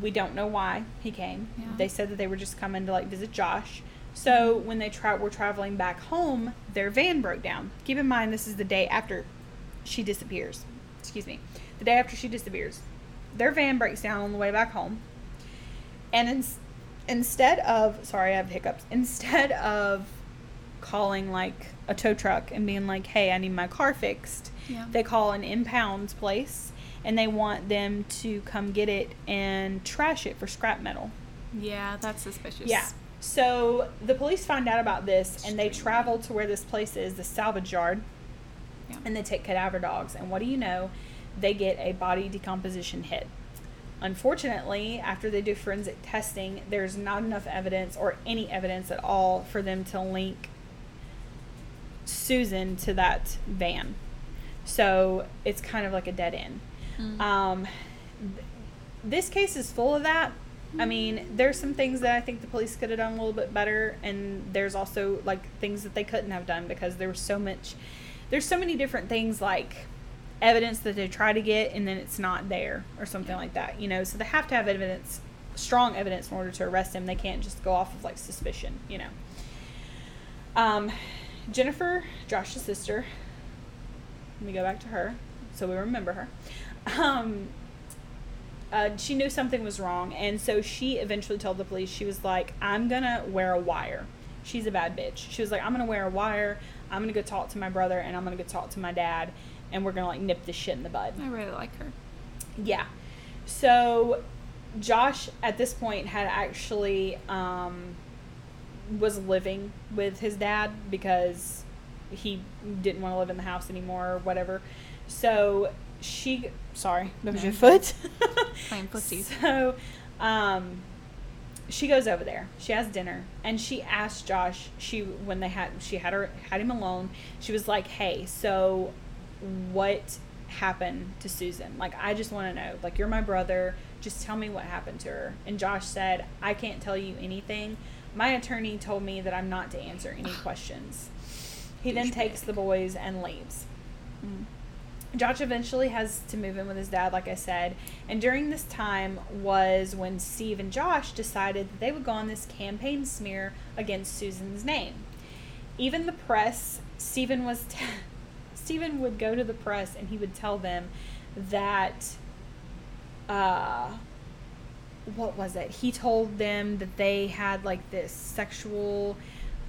we don't know why he came. Yeah. They said that they were just coming to like visit Josh. So when they tra- were traveling back home, their van broke down. Keep in mind, this is the day after she disappears. Excuse me, the day after she disappears. Their van breaks down on the way back home, and in- instead of sorry, I have hiccups. Instead of calling like a tow truck and being like, "Hey, I need my car fixed." Yeah. They call an impounds place and they want them to come get it and trash it for scrap metal. Yeah, that's suspicious. Yeah. So the police find out about this and they travel to where this place is, the salvage yard, Yeah. and they take cadaver dogs. And what do you know? They get a body decomposition hit. Unfortunately, after they do forensic testing, there's not enough evidence or any evidence at all for them to link Susan to that van. So it's kind of like a dead end. Mm. Um, th- this case is full of that. I mean, there's some things that I think the police could have done a little bit better, and there's also like things that they couldn't have done because there was so much. There's so many different things like evidence that they try to get and then it's not there or something like that. You know, so they have to have evidence, strong evidence in order to arrest him. They can't just go off of like suspicion. You know. Um, Jennifer, Josh's sister. Let me go back to her so we remember her. Um, uh, she knew something was wrong, and so she eventually told the police. She was like, "I'm gonna wear a wire." She's a bad bitch. She was like, "I'm gonna wear a wire. I'm gonna go talk to my brother, and I'm gonna go talk to my dad, and we're gonna like nip this shit in the bud." I really like her. Yeah. So Josh at this point had actually um, was living with his dad because he didn't want to live in the house anymore or whatever. So she sorry, that was your foot. [laughs] Playing footsie. So um she goes over there. She has dinner and she asked Josh, she when they had she had her had him alone, she was like, "Hey, so what happened to Susan? Like I just want to know. Like you're my brother, just tell me what happened to her." And Josh said, "I can't tell you anything. My attorney told me that I'm not to answer any [sighs] questions." He then takes the boys and leaves. Mm. Josh eventually has to move in with his dad, like I said. And during this time was when Steve and Josh decided that they would go on this campaign smear against Susan's name. Even the press, Stephen was [laughs] t- Stephen would go to the press and he would tell them that uh what was it? He told them that they had like this sexual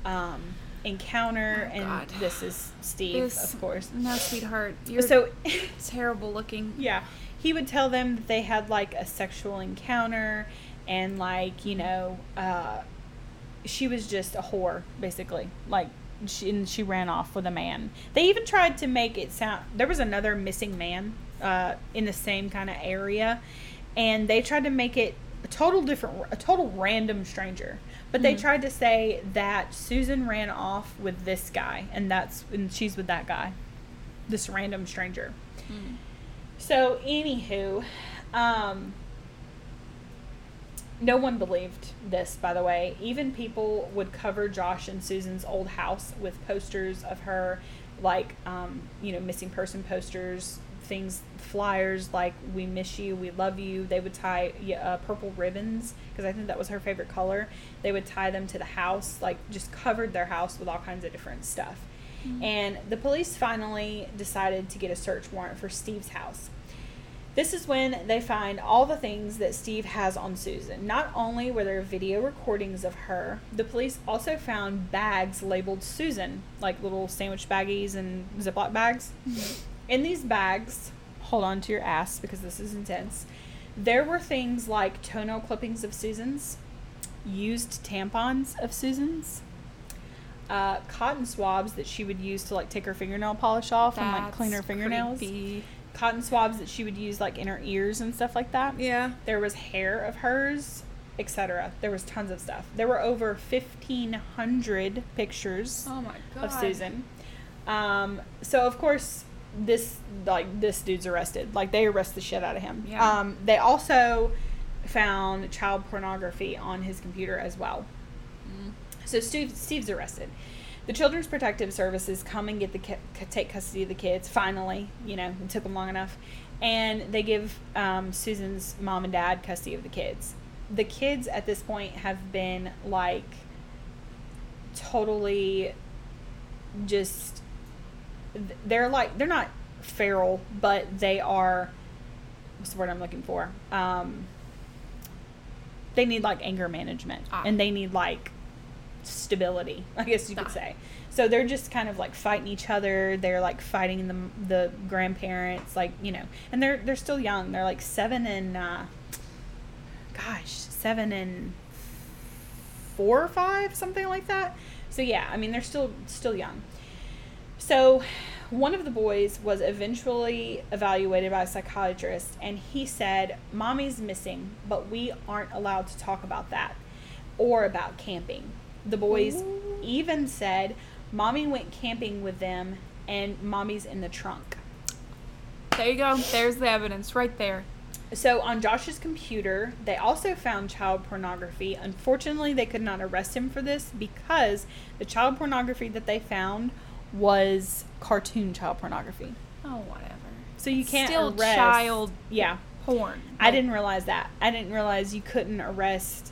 um encounter Oh, and God. this is Steve, This- of course. No, sweetheart. You're So [laughs] terrible looking. [laughs] yeah, he would tell them that they had like a sexual encounter and like, you know, uh she was just a whore basically. Like she and she ran off with a man. They even tried to make it sound there was another missing man uh in the same kind of area and they tried to make it a total different a total random stranger. But they Mhm. tried to say that Susan ran off with this guy and that's and she's with that guy. This random stranger. Mm. So, anywho, um, no one believed this, by the way. Even people would cover Josh and Susan's old house with posters of her, like, um, you know, missing person posters, things, flyers like, we miss you, we love you. They would tie uh, purple ribbons, because I think that was her favorite color. They would tie them to the house, like, just covered their house with all kinds of different stuff. And the police finally decided to get a search warrant for Steve's house. This is when they find all the things that Steve has on Susan. Not only were there video recordings of her, the police also found bags labeled Susan, like little sandwich baggies and Ziploc bags. In these bags, hold on to your ass because this is intense. There were things like toenail clippings of Susan's, used tampons of Susan's, uh, cotton swabs that she would use to like take her fingernail polish off and like clean her That's fingernails creepy. Cotton swabs that she would use like in her ears and stuff like that. Yeah. There was hair of hers, etc. There was tons of stuff. There were over 1500 pictures Oh my god. of Susan. Um, so of course this like this dude's arrested. Like they arrest the shit out of him. Yeah. Um, they also found child pornography on his computer as well. Mm. So Steve, Steve's arrested. The Children's Protective Services come and get the ki- take custody of the kids. Finally, you know, it took them long enough, and they give um, Susan's mom and dad custody of the kids. The kids at this point have been like totally just they're like they're not feral, but they are what's the word I'm looking for? Um, they need like anger management Ah. and they need like stability, I guess you could Ah. say. So they're just kind of like fighting each other. They're like fighting the the grandparents, like you know, and they're they're still young. They're like seven and uh, gosh, seven and four or five, something like that. So yeah, I mean they're still still young. So one of the boys was eventually evaluated by a psychiatrist and he said, "Mommy's missing, but we aren't allowed to talk about that or about camping." The boys Ooh. even said, "Mommy went camping with them and mommy's in the trunk." There you go. There's the evidence right there. So on Josh's computer, they also found child pornography. Unfortunately, they could not arrest him for this because the child pornography that they found was cartoon child pornography. Oh, whatever. So you can't Still arrest child Yeah, porn. I didn't realize that. I didn't realize you couldn't arrest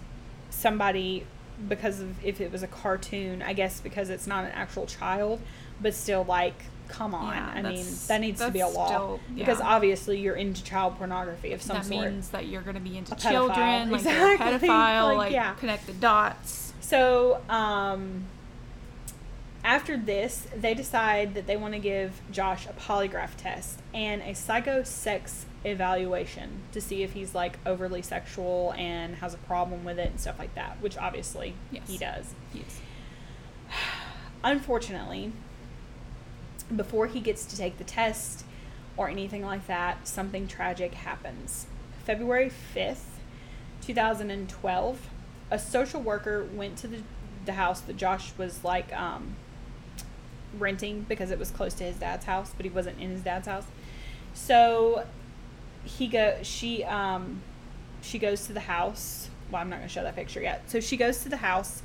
somebody because of if it was a cartoon. I guess because it's not an actual child, but still like come on. Yeah, I mean, that needs to be a law still- because obviously you're into child pornography of some that sort. means that you're going to be into children, like Exactly. [laughs] pedophile, Like, like, yeah. connect the dots. So, um, after this, they decide that they want to give Josh a polygraph test and a psychosex evaluation to see if he's like overly sexual and has a problem with it and stuff like that, which obviously Yes. he does. Yes. [sighs] Unfortunately, before he gets to take the test or anything like that, something tragic happens. February 5th, 2012, a social worker went to the, the house that Josh was like um, renting because it was close to his dad's house, but he wasn't in his dad's house. So he go she um she goes to the house. Well, I'm not to show that picture yet. So she goes to the house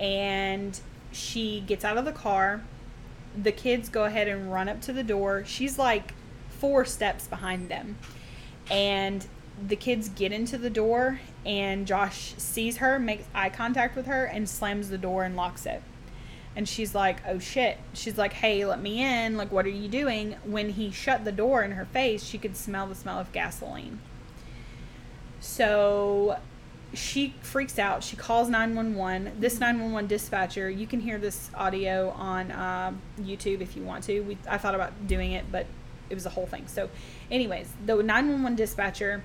and she gets out of the car. The kids go ahead and run up to the door. She's like four steps behind them. And the kids get into the door and Josh sees her, makes eye contact with her and slams the door and locks it. And she's like, "Oh shit." She's like, "Hey, let me in. Like what are you doing?" When he shut the door in her face, she could smell the smell of gasoline. So she freaks out. She calls 911. This 911 dispatcher, you can hear this audio on um YouTube if you want to. We, I thought about doing it, but it was a whole thing. So, anyways, the 911 dispatcher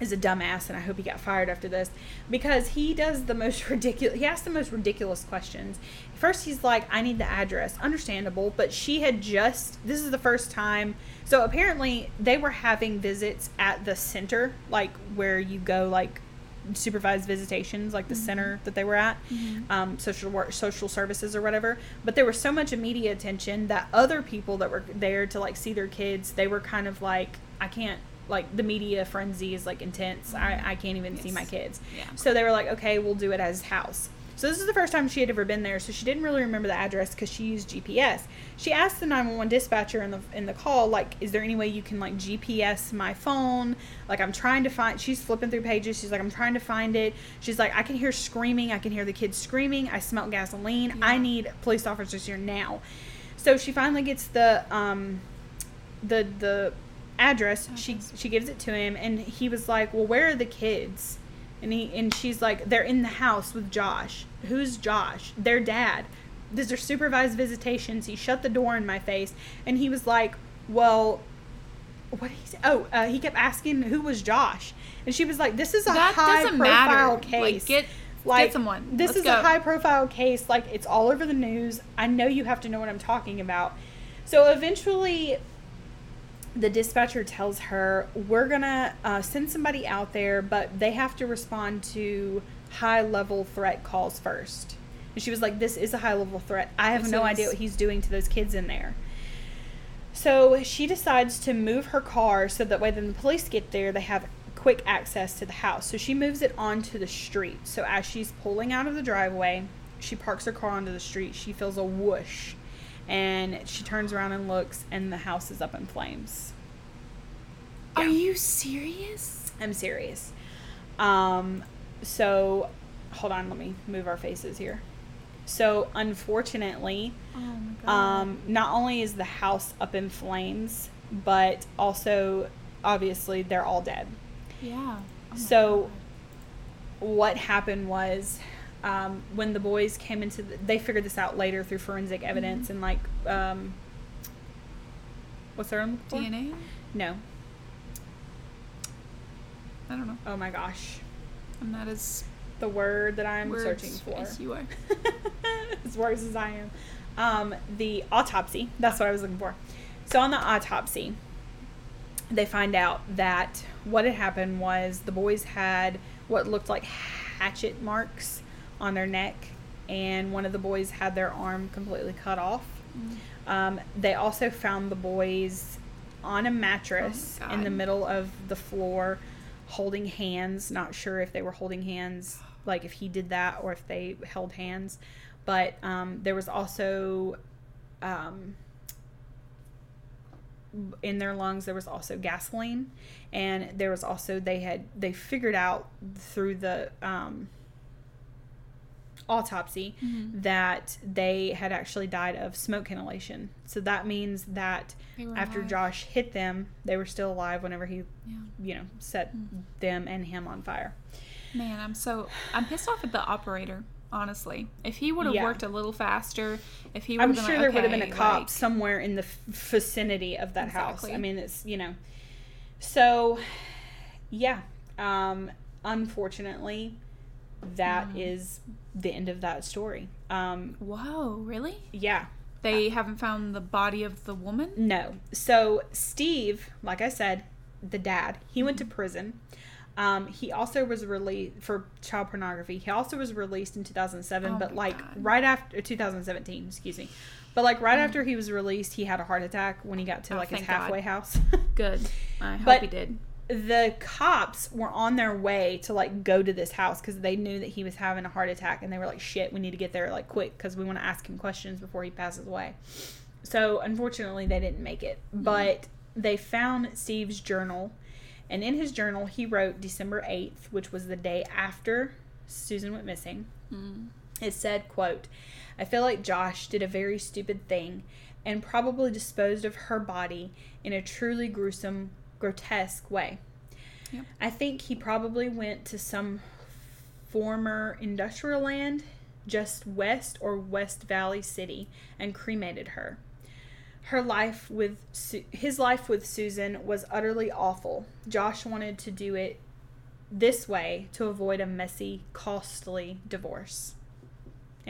is a dumbass, and I hope he got fired after this because he does the most [laughs] ridiculous. He asks the most ridiculous questions. First, he's like, "I need the address." Understandable, but she had just. This is the first time. So apparently, they were having visits at the center, like where you go, like supervised visitations, like the center that they were at, um, social work, social services or whatever. But there was so much media attention that other people that were there to like see their kids, they were kind of like, I can't. Like the media frenzy is like intense. I, I can't even see my kids. Yeah. So they were like, okay, we'll do it as house. So this is the first time she had ever been there, so she didn't really remember the address because she used GPS. She asked the 911 dispatcher in the in the call, like, is there any way you can like GPS my phone? Like, I'm trying to find. She's flipping through pages. She's like, I'm trying to find it. She's like, I can hear screaming. I can hear the kids screaming. I smell gasoline. I need police officers here now. So she finally gets the um the the address. She she gives it to him, and he was like, "Well, where are the kids?" And he and she's like, "They're in the house with Josh. Who's Josh? Their dad. These are supervised visitations." He shut the door in my face, and he was like, "Well." What he say? Oh, uh, he kept asking who was Josh, and she was like, "This is a That high profile matter. case. Like, get Like, get someone. This Let's is go. a high profile case. Like it's all over the news. I know you have to know what I'm talking about. So eventually, the dispatcher tells her, "We're gonna uh, send somebody out there, but they have to respond to high level threat calls first. And she was like, "This is a high level threat. I have no idea what he's doing to those kids in there." So she decides to move her car so that way when the police get there, they have quick access to the house. So she moves it onto the street. So as she's pulling out of the driveway, she parks her car onto the street. She feels a whoosh. And she turns around and looks, and the house is up in flames. Are you serious? I'm serious. Um, so, hold on, let me move our faces here. So, unfortunately, Oh um, not only is the house up in flames, but also, obviously, they're all dead. yeah. Oh so- God. What happened was um, when the boys came into the, they figured this out later through forensic evidence and like um, what's their own DNA? No. I don't know. Oh my gosh. I'm not as The word that I'm words searching for. as you are. [laughs] as worse as I am. Um, the autopsy. That's what I was looking for. So on the autopsy, they find out that what had happened was the boys had what looked like hatchet marks on their neck, and one of the boys had their arm completely cut off. Mm. Um, they also found the boys on a mattress Oh in the middle of the floor holding hands. Not sure if they were holding hands, like if he did that or if they held hands. But um, there was also, um, in their lungs, there was also gasoline. And there was also, they had, they figured out through the um, autopsy Mhm. that they had actually died of smoke inhalation. So that means that after alive. Josh hit them, they were still alive whenever he, Yeah. you know, set Mm. them and him on fire. Man, I'm so I'm pissed off at the operator. Honestly, if he would have Yeah. worked a little faster, if he would I'm been sure like, there would have been a cop like- somewhere in the f- vicinity of that house. I mean, it's you know, so yeah. Um, unfortunately, that is Mm. the end of that story. Um, Whoa, really? yeah. They haven't found the body of the woman. No. So Steve, like I said, the dad, he went to prison. Um, he also was released for child pornography. He also was released in 2007, Oh but like God. right after 2017, excuse me. But like right after he was released, he had a heart attack when he got to Oh, like his thank God. halfway house. [laughs] Good. I hope But- he did. The cops were on their way to like go to this house because they knew that he was having a heart attack and they were like shit we need to get there like quick because we want to ask him questions before he passes away. So unfortunately they didn't make it. But they found steve's journal and in his journal he wrote december 8th which was the day after susan went missing. Mm. it said quote i feel like josh did a very stupid thing and probably disposed of her body in a truly gruesome grotesque way. Yep. i think he probably went to some former industrial land just west or west valley city and cremated her. Her life with Su- his life with susan was utterly awful. Josh wanted to do it this way to avoid a messy costly divorce.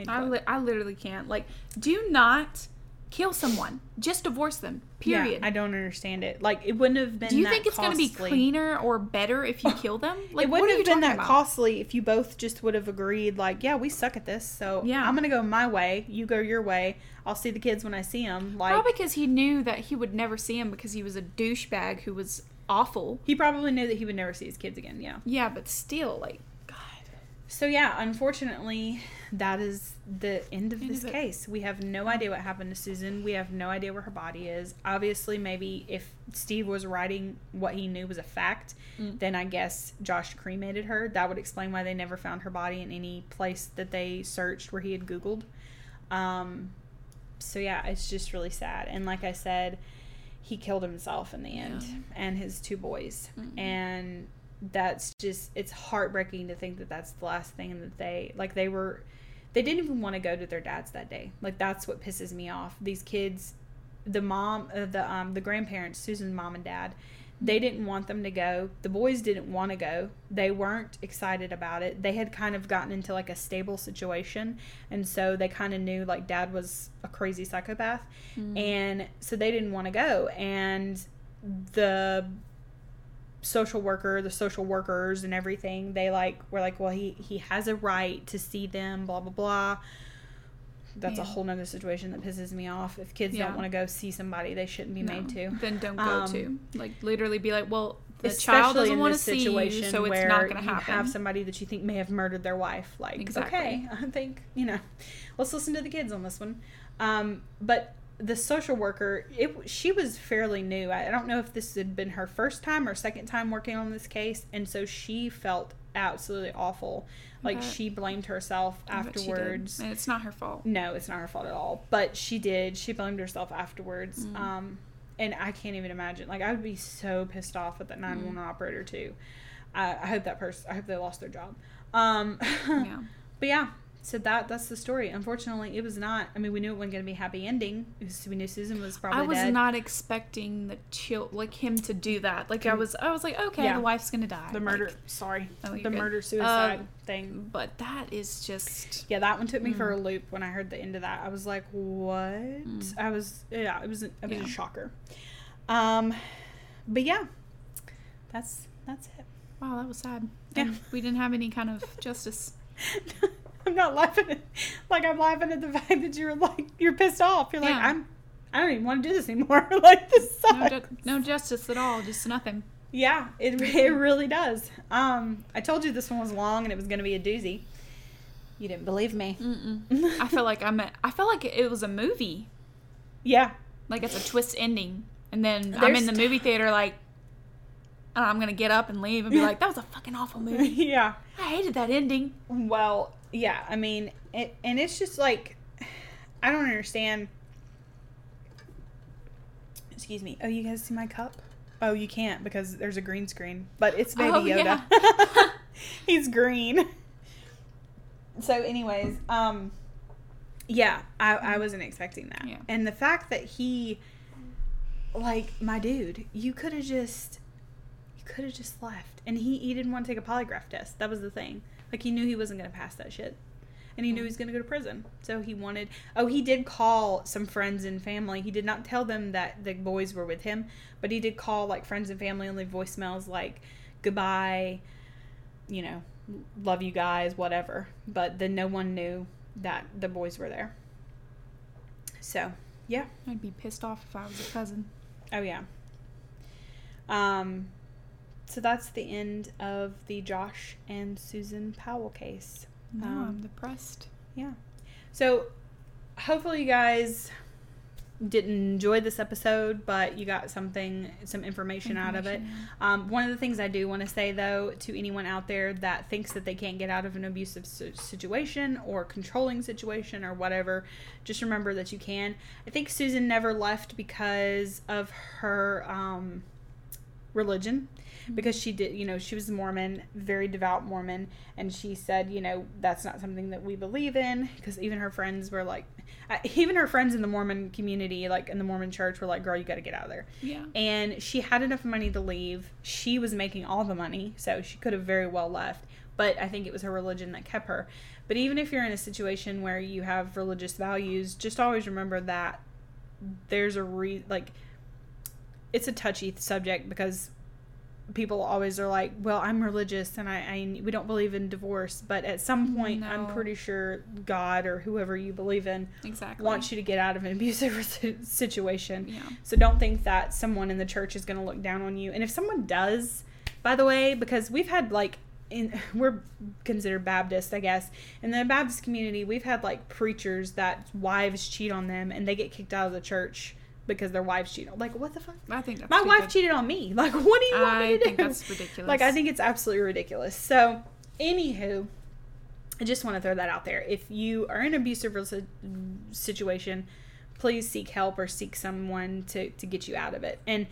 I, li- I literally can't. Like, do not kill someone. Just divorce them. Period. Yeah, I don't understand it. Like it wouldn't have been. do you that think it's going to be cleaner or better if you [laughs] kill them? Like, it wouldn't have been that about? costly if you both just would have agreed. Like, yeah, we suck at this, so Yeah. I'm gonna go my way. You go your way. I'll see the kids when I see them. Like Probably because he knew that he would never see him because he was a douchebag who was awful. he probably knew that he would never see his kids again. Yeah. Yeah, but still, like. So yeah, unfortunately, that is the end of this case. We have no idea what happened to Susan. We have no idea where her body is. Obviously, maybe if Steve was writing what he knew was a fact, Mm. then I guess Josh cremated her. That would explain why they never found her body in any place that they searched where he had Googled. Um, so yeah, it's just really sad. And like I said, he killed himself in the end Yeah. and his two boys. Mhm. And that's just it's heartbreaking to think that that's the last thing that they like they were they didn't even want to go to their dads that day. Like that's what pisses me off. These kids the mom uh, the um the grandparents, Susan's mom and dad, they didn't want them to go. The boys didn't want to go. They weren't excited about it. They had kind of gotten into like a stable situation, and so they kind of knew like dad was a crazy psychopath, Mm. and so they didn't want to go. And the social worker, the social workers, and everything, they like were like, well, he he has a right to see them, blah blah blah. That's a whole nother situation that pisses me off. If kids Yeah. don't want to go see somebody, they shouldn't be made to. Then don't go Um, to. Like, literally be like, well, the child doesn't want to see you, so it's not going to you happen. have somebody that you think may have murdered their wife. Like, Exactly. okay, [laughs] I think you know, let's listen to the kids on this one. Um, but the social worker, it she was fairly new. I, don't know if this had been her first time or second time working on this case, and so she felt absolutely awful. Like bet. she blamed herself I she did. afterwards. And it's not her fault. No, it's not her fault at all. But she did. She blamed herself afterwards. Mm. Um, and I can't even imagine. Like, I would be so pissed off at that 911 Mm. operator, too. I, I hope that person, I hope they lost their job. Um, [laughs] Yeah. but yeah, so that that's the story. Unfortunately, it was not. I mean, we knew it wasn't going to be a happy ending. We knew Susan was probably I was dead. not expecting the chill like him to do that. Like I was I was like, okay, Yeah. the wife's gonna die. the murder. Like, sorry, Oh, the good. murder suicide Um, thing. but that is just Yeah, that one took me for Mm. a loop when I heard the end of that. I was like, "What?" I was yeah, it was a, it was Yeah. a shocker. Um, but yeah, that's that's it. wow, that was sad. Yeah. And we didn't have any kind of [laughs] justice. [laughs] [laughs] I'm not laughing at like I'm laughing at the fact that you're like you're pissed off. You're like Yeah. I'm. I don't even want to do this anymore. [laughs] like this sucks. No, ju- no justice at all, just nothing. Yeah, it [laughs] it really does. Um, I told you this one was long and it was going to be a doozy. You didn't believe me. I feel like I'm. A, I feel like it was a movie. Yeah, Like it's a twist ending, and then I'm in the movie theater like. Know, I'm gonna get up and leave and be like, "That was a fucking awful movie. yeah. I hated that ending." Well, yeah. I mean, it, and it's just like I don't understand. Excuse me. Oh, you guys see my cup? Oh, you can't because there's a green screen, but it's Baby Oh, Yoda. yeah. [laughs] He's green. So, anyways, um, yeah, I, I wasn't expecting that, Yeah. and the fact that he, like, my dude, you could have just, you could have just left, and he he didn't want to take a polygraph test. That was the thing. Like, he knew he wasn't gonna pass that shit, and he knew he was gonna go to prison. So he wanted. Oh, he did call some friends and family. He did not tell them that the boys were with him, but he did call like friends and family and leave voicemails like, "Goodbye." you know, love you guys, whatever. But then no one knew that the boys were there. So, yeah. I'd be pissed off if I was a cousin. Oh, yeah. Um, so that's the end of the Josh and Susan Powell case. No, Um, I'm depressed. Yeah. So, hopefully, you guys didn't enjoy this episode, but you got something, some information, out of it. Um, one of the things I do want to say, though, to anyone out there that thinks that they can't get out of an abusive situation or controlling situation or whatever, just remember that you can. I think Susan never left because of her um, religion. Mm-hmm. Because she did, you know, she was Mormon, very devout Mormon, and she said, you know, that's not something that we believe in. Because even her friends were like, even her friends in the Mormon community, like in the Mormon church, were like, girl, you got to get out of there Yeah. and she had enough money to leave. She was making all the money, so she could have very well left. But I think it was her religion that kept her. But even if you're in a situation where you have religious values, just always remember that there's a re like it's a touchy subject because people always are like, "Well, I'm religious and I, I we don't believe in divorce." But at some point, I'm pretty sure God or whoever you believe in Exactly. wants you to get out of an abusive [laughs] situation. Yeah. So don't think that someone in the church is going to look down on you. And if someone does, by the way, because we've had like in [laughs] we're considered Baptist, I guess. In the Baptist community, we've had like preachers that wives cheat on them and they get kicked out of the church because their wives cheat. on Like what the fuck? I think that's My wife cheated on me. [laughs] Like what do you want me to do? think that's ridiculous. [laughs] Like I think it's absolutely ridiculous. So, anywho, I just want to throw that out there. If you are in an abusive situation, please seek help or seek someone to to get you out of it. And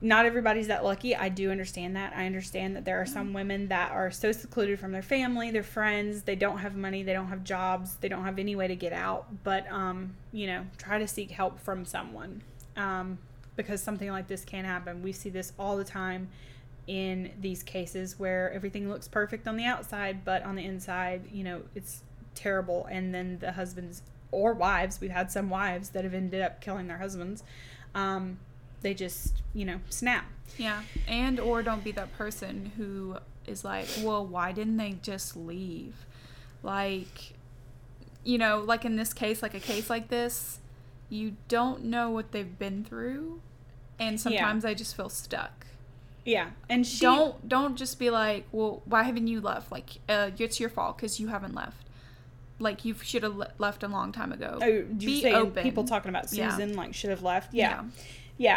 not everybody's that lucky. I do understand that. I understand that there are some women that are so secluded from their family, their friends, they don't have money, they don't have jobs, they don't have any way to get out. But um, you know, try to seek help from someone. Um, because something like this can happen. We see this all the time in these cases where everything looks perfect on the outside, but on the inside, you know, it's terrible. And then the husbands or wives, we've had some wives that have ended up killing their husbands. Um, they just, you know, snap. Yeah, and or don't be that person who is like, well, why didn't they just leave? Like, you know, like in this case, like a case like this, you don't know what they've been through, and sometimes I just feel stuck. Yeah, and she don't don't just be like, well, why haven't you left? Like, uh, it's your fault because you haven't left. Like you should have left a long time ago. Oh, you Be open. people talking about Yeah. Susan like should have left? Yeah. yeah,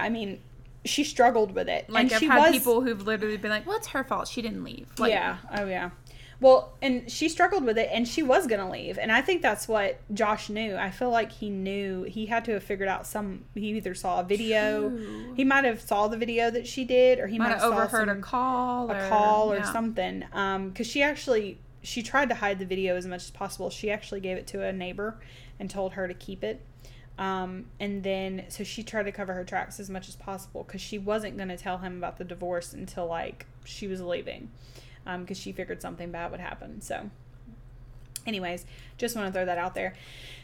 I mean, she struggled with it, Like and I've she had was people who've literally been like, "Well, it's her fault. She didn't leave." Like, yeah. Oh yeah. Well, and she struggled with it, and she was gonna leave, and I think that's what Josh knew. I feel like he knew he had to have figured out some. He either saw a video, True. he might have saw the video that she did, or he might might have overheard some- a call, a or, call or yeah. something. Um, because she actually she tried to hide the video as much as possible. She actually gave it to a neighbor and told her to keep it. Um, and then, so she tried to cover her tracks as much as possible because she wasn't going to tell him about the divorce until like she was leaving because um, she figured something bad would happen. So, anyways, just want to throw that out there.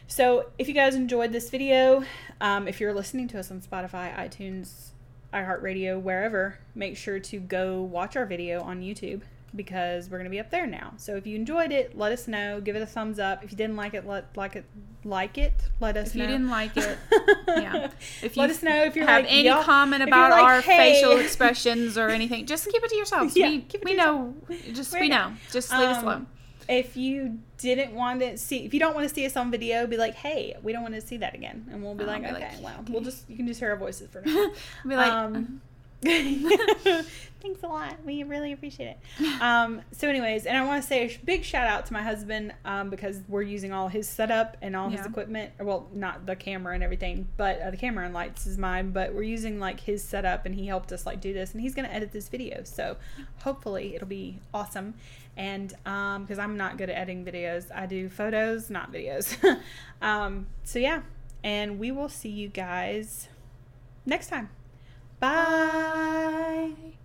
So, if you guys enjoyed this video, um, if you're listening to us on Spotify, iTunes, iHeartRadio, wherever, make sure to go watch our video on YouTube because we're going to be up there now. So if you enjoyed it, let us know. Give it a thumbs up. If you didn't like it, let like it like it. Let us know. if know. you didn't like it, [laughs] yeah. If you let us know if you have like, any comment about like, our "Hey." facial [laughs] expressions or anything, just keep it to yourselves. Yeah, we we know. Just We're we know. Just leave us Um, alone. If you didn't want to see, if you don't want to see us on video, be like, hey, we don't want to see that again, and we'll be I'll like, be okay, like, well, we'll just you can just hear our voices for now. [laughs] Be like, um, [laughs] thanks a lot. We really appreciate it. Um, so, anyways, and I want to say a big shout out to my husband um, because we're using all his setup and all his equipment. Well, not the camera and everything, but uh, the camera and lights is mine. But we're using like his setup, and he helped us like do this, and he's gonna edit this video. So, hopefully, it'll be awesome. And um, because I'm not good at editing videos, I do photos, not videos. [laughs] um, so yeah, and we will see you guys next time. Bye.